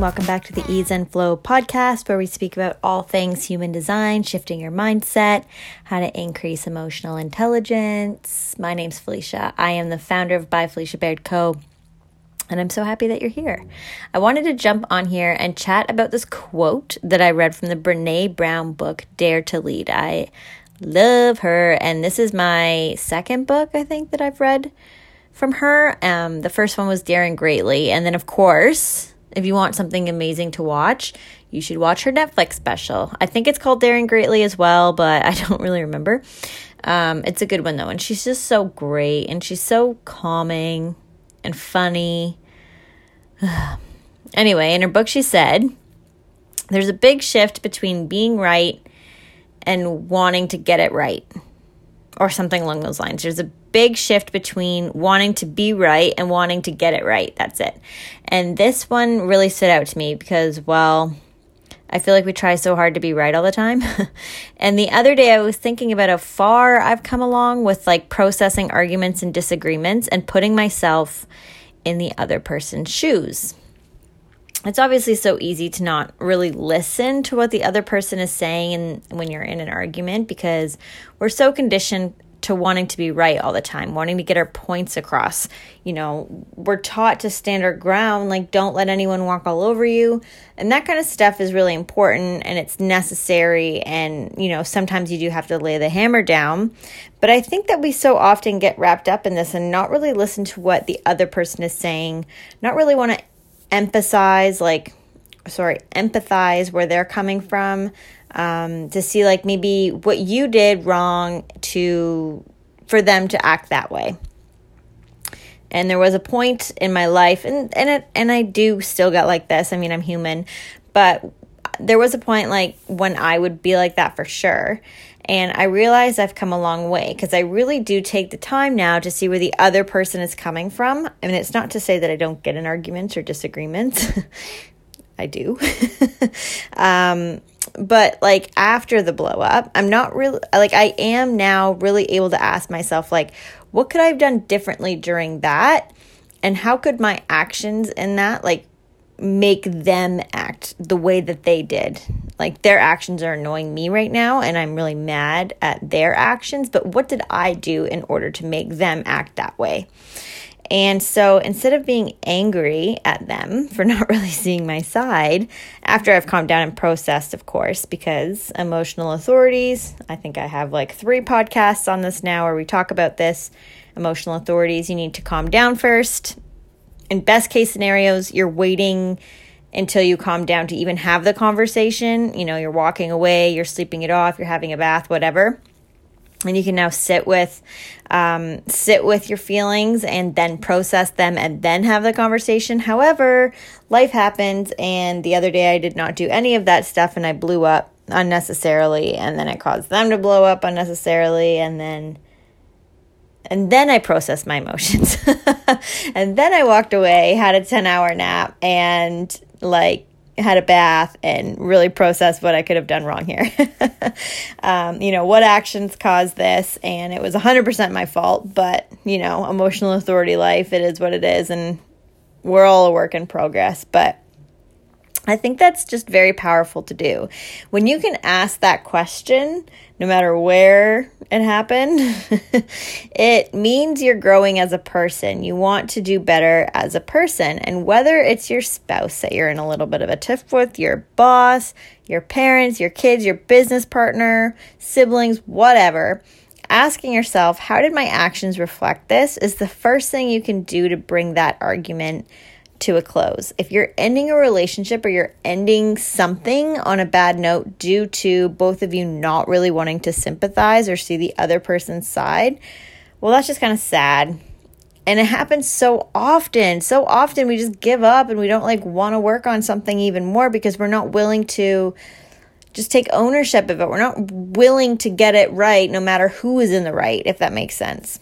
Welcome back to the Ease and Flow podcast where we speak about all things human design, shifting your mindset, how to increase emotional intelligence. My name's Felicia. I am the founder of By Felicia Baird Co. And I'm so happy that you're here. I wanted to jump on here and chat about this quote that I read from the Brene Brown book, Dare to Lead. I love her, and this is my second book, I think, that I've read from her. Um, the first one was Daring Greatly. And then, of course, if you want something amazing to watch, you should watch her Netflix special. I think it's called Daring Greatly as well, but I don't really remember. Um, it's a good one though, and she's just so great and she's so calming and funny. anyway, in her book, she said, There's a big shift between being right and wanting to get it right, or something along those lines. There's a big shift between wanting to be right and wanting to get it right. That's it. And this one really stood out to me because, well, I feel like we try so hard to be right all the time. and the other day I was thinking about how far I've come along with like processing arguments and disagreements and putting myself in the other person's shoes. It's obviously so easy to not really listen to what the other person is saying and when you're in an argument because we're so conditioned to wanting to be right all the time, wanting to get our points across. You know, we're taught to stand our ground, like don't let anyone walk all over you. And that kind of stuff is really important and it's necessary. And, you know, sometimes you do have to lay the hammer down. But I think that we so often get wrapped up in this and not really listen to what the other person is saying, not really want to emphasize, like, sorry, empathize where they're coming from um, to see like maybe what you did wrong to for them to act that way. And there was a point in my life, and and it, and I do still get like this. I mean, I'm human, but there was a point like when I would be like that for sure. And I realize I've come a long way because I really do take the time now to see where the other person is coming from. I mean, it's not to say that I don't get in arguments or disagreements. I do. um, but like after the blow up, I'm not really like I am now really able to ask myself like what could I have done differently during that and how could my actions in that like make them act the way that they did. Like their actions are annoying me right now and I'm really mad at their actions, but what did I do in order to make them act that way? And so instead of being angry at them for not really seeing my side, after I've calmed down and processed, of course, because emotional authorities, I think I have like three podcasts on this now where we talk about this. Emotional authorities, you need to calm down first. In best case scenarios, you're waiting until you calm down to even have the conversation. You know, you're walking away, you're sleeping it off, you're having a bath, whatever and you can now sit with um, sit with your feelings and then process them and then have the conversation. However life happens and the other day i did not do any of that stuff and i blew up unnecessarily and then it caused them to blow up unnecessarily and then and then i processed my emotions. And then i walked away had a 10 hour nap and like had a bath and really processed what I could have done wrong here. um, you know, what actions caused this, and it was 100% my fault, but, you know, emotional authority life, it is what it is, and we're all a work in progress. But I think that's just very powerful to do. When you can ask that question, no matter where it happened, it means you're growing as a person. You want to do better as a person. And whether it's your spouse that you're in a little bit of a tiff with, your boss, your parents, your kids, your business partner, siblings, whatever, asking yourself, how did my actions reflect this, is the first thing you can do to bring that argument to a close. If you're ending a relationship or you're ending something on a bad note due to both of you not really wanting to sympathize or see the other person's side, well, that's just kind of sad. And it happens so often. So often we just give up and we don't like want to work on something even more because we're not willing to just take ownership of it. We're not willing to get it right no matter who is in the right, if that makes sense.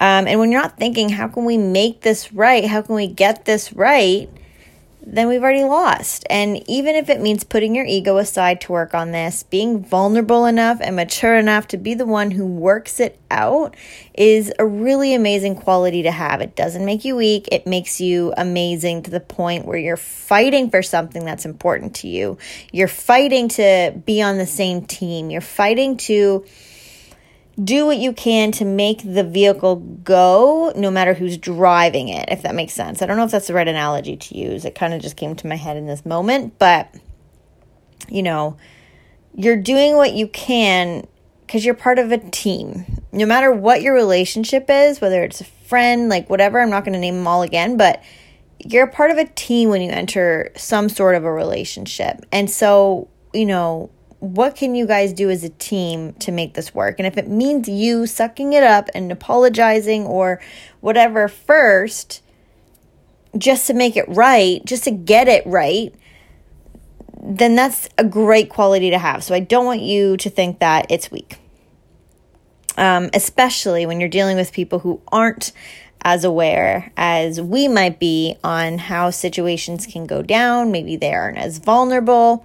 Um, and when you're not thinking, how can we make this right? How can we get this right? then we've already lost. And even if it means putting your ego aside to work on this, being vulnerable enough and mature enough to be the one who works it out is a really amazing quality to have. It doesn't make you weak, it makes you amazing to the point where you're fighting for something that's important to you. You're fighting to be on the same team, you're fighting to do what you can to make the vehicle go no matter who's driving it, if that makes sense. I don't know if that's the right analogy to use. It kind of just came to my head in this moment, but you know, you're doing what you can because you're part of a team. No matter what your relationship is, whether it's a friend, like whatever, I'm not going to name them all again, but you're part of a team when you enter some sort of a relationship. And so, you know, what can you guys do as a team to make this work? And if it means you sucking it up and apologizing or whatever first, just to make it right, just to get it right, then that's a great quality to have. So I don't want you to think that it's weak. Um, especially when you're dealing with people who aren't as aware as we might be on how situations can go down. Maybe they aren't as vulnerable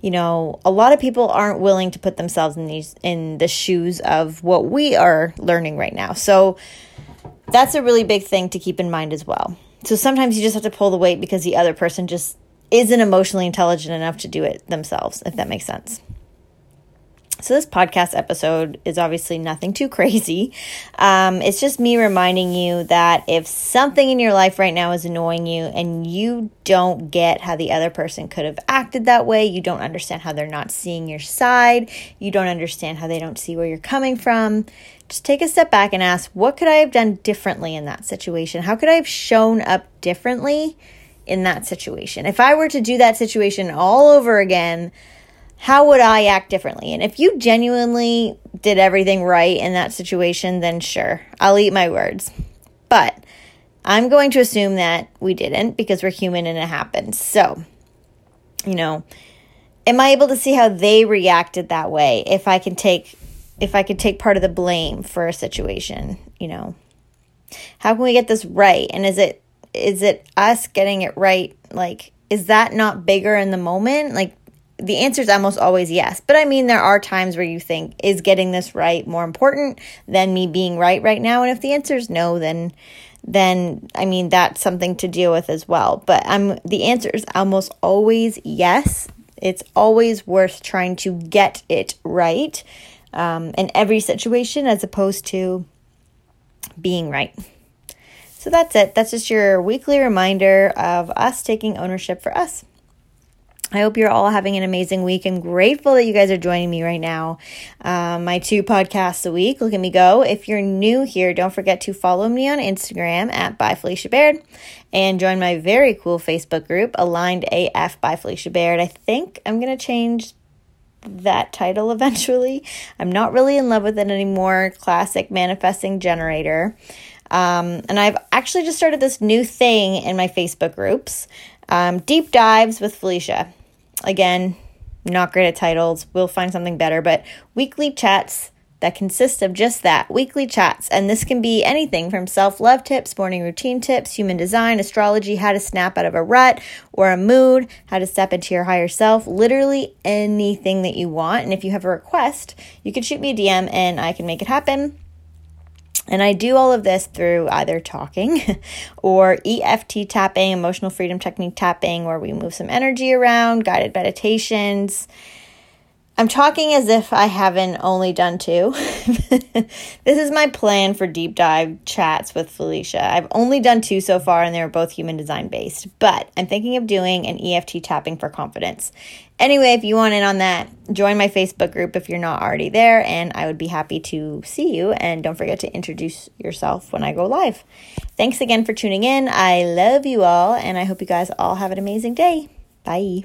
you know, a lot of people aren't willing to put themselves in these in the shoes of what we are learning right now. So that's a really big thing to keep in mind as well. So sometimes you just have to pull the weight because the other person just isn't emotionally intelligent enough to do it themselves, if that makes sense. So, this podcast episode is obviously nothing too crazy. Um, it's just me reminding you that if something in your life right now is annoying you and you don't get how the other person could have acted that way, you don't understand how they're not seeing your side, you don't understand how they don't see where you're coming from, just take a step back and ask, what could I have done differently in that situation? How could I have shown up differently in that situation? If I were to do that situation all over again, how would I act differently? And if you genuinely did everything right in that situation, then sure, I'll eat my words. But I'm going to assume that we didn't because we're human and it happens. So, you know, am I able to see how they reacted that way if I can take if I could take part of the blame for a situation, you know? How can we get this right? And is it is it us getting it right like is that not bigger in the moment? Like the answer is almost always yes. But I mean, there are times where you think, is getting this right more important than me being right right now? And if the answer is no, then then I mean that's something to deal with as well. But I'm the answer is almost always yes. It's always worth trying to get it right um, in every situation as opposed to being right. So that's it. That's just your weekly reminder of us taking ownership for us. I hope you're all having an amazing week. I'm grateful that you guys are joining me right now. Um, my two podcasts a week. Look at me go. If you're new here, don't forget to follow me on Instagram at by Felicia Baird and join my very cool Facebook group, Aligned AF by Felicia Baird. I think I'm going to change that title eventually. I'm not really in love with it anymore. Classic manifesting generator. Um, and I've actually just started this new thing in my Facebook groups um, deep dives with Felicia again, not great at titles. We'll find something better, but weekly chats that consist of just that weekly chats. And this can be anything from self love tips, morning routine tips, human design, astrology, how to snap out of a rut or a mood, how to step into your higher self, literally anything that you want. And if you have a request, you can shoot me a DM and I can make it happen. And I do all of this through either talking or EFT tapping, emotional freedom technique tapping, where we move some energy around, guided meditations, I'm talking as if I haven't only done two. this is my plan for deep dive chats with Felicia. I've only done two so far, and they are both human design based, but I'm thinking of doing an EFT tapping for confidence. Anyway, if you want in on that, join my Facebook group if you're not already there, and I would be happy to see you. And don't forget to introduce yourself when I go live. Thanks again for tuning in. I love you all, and I hope you guys all have an amazing day. Bye.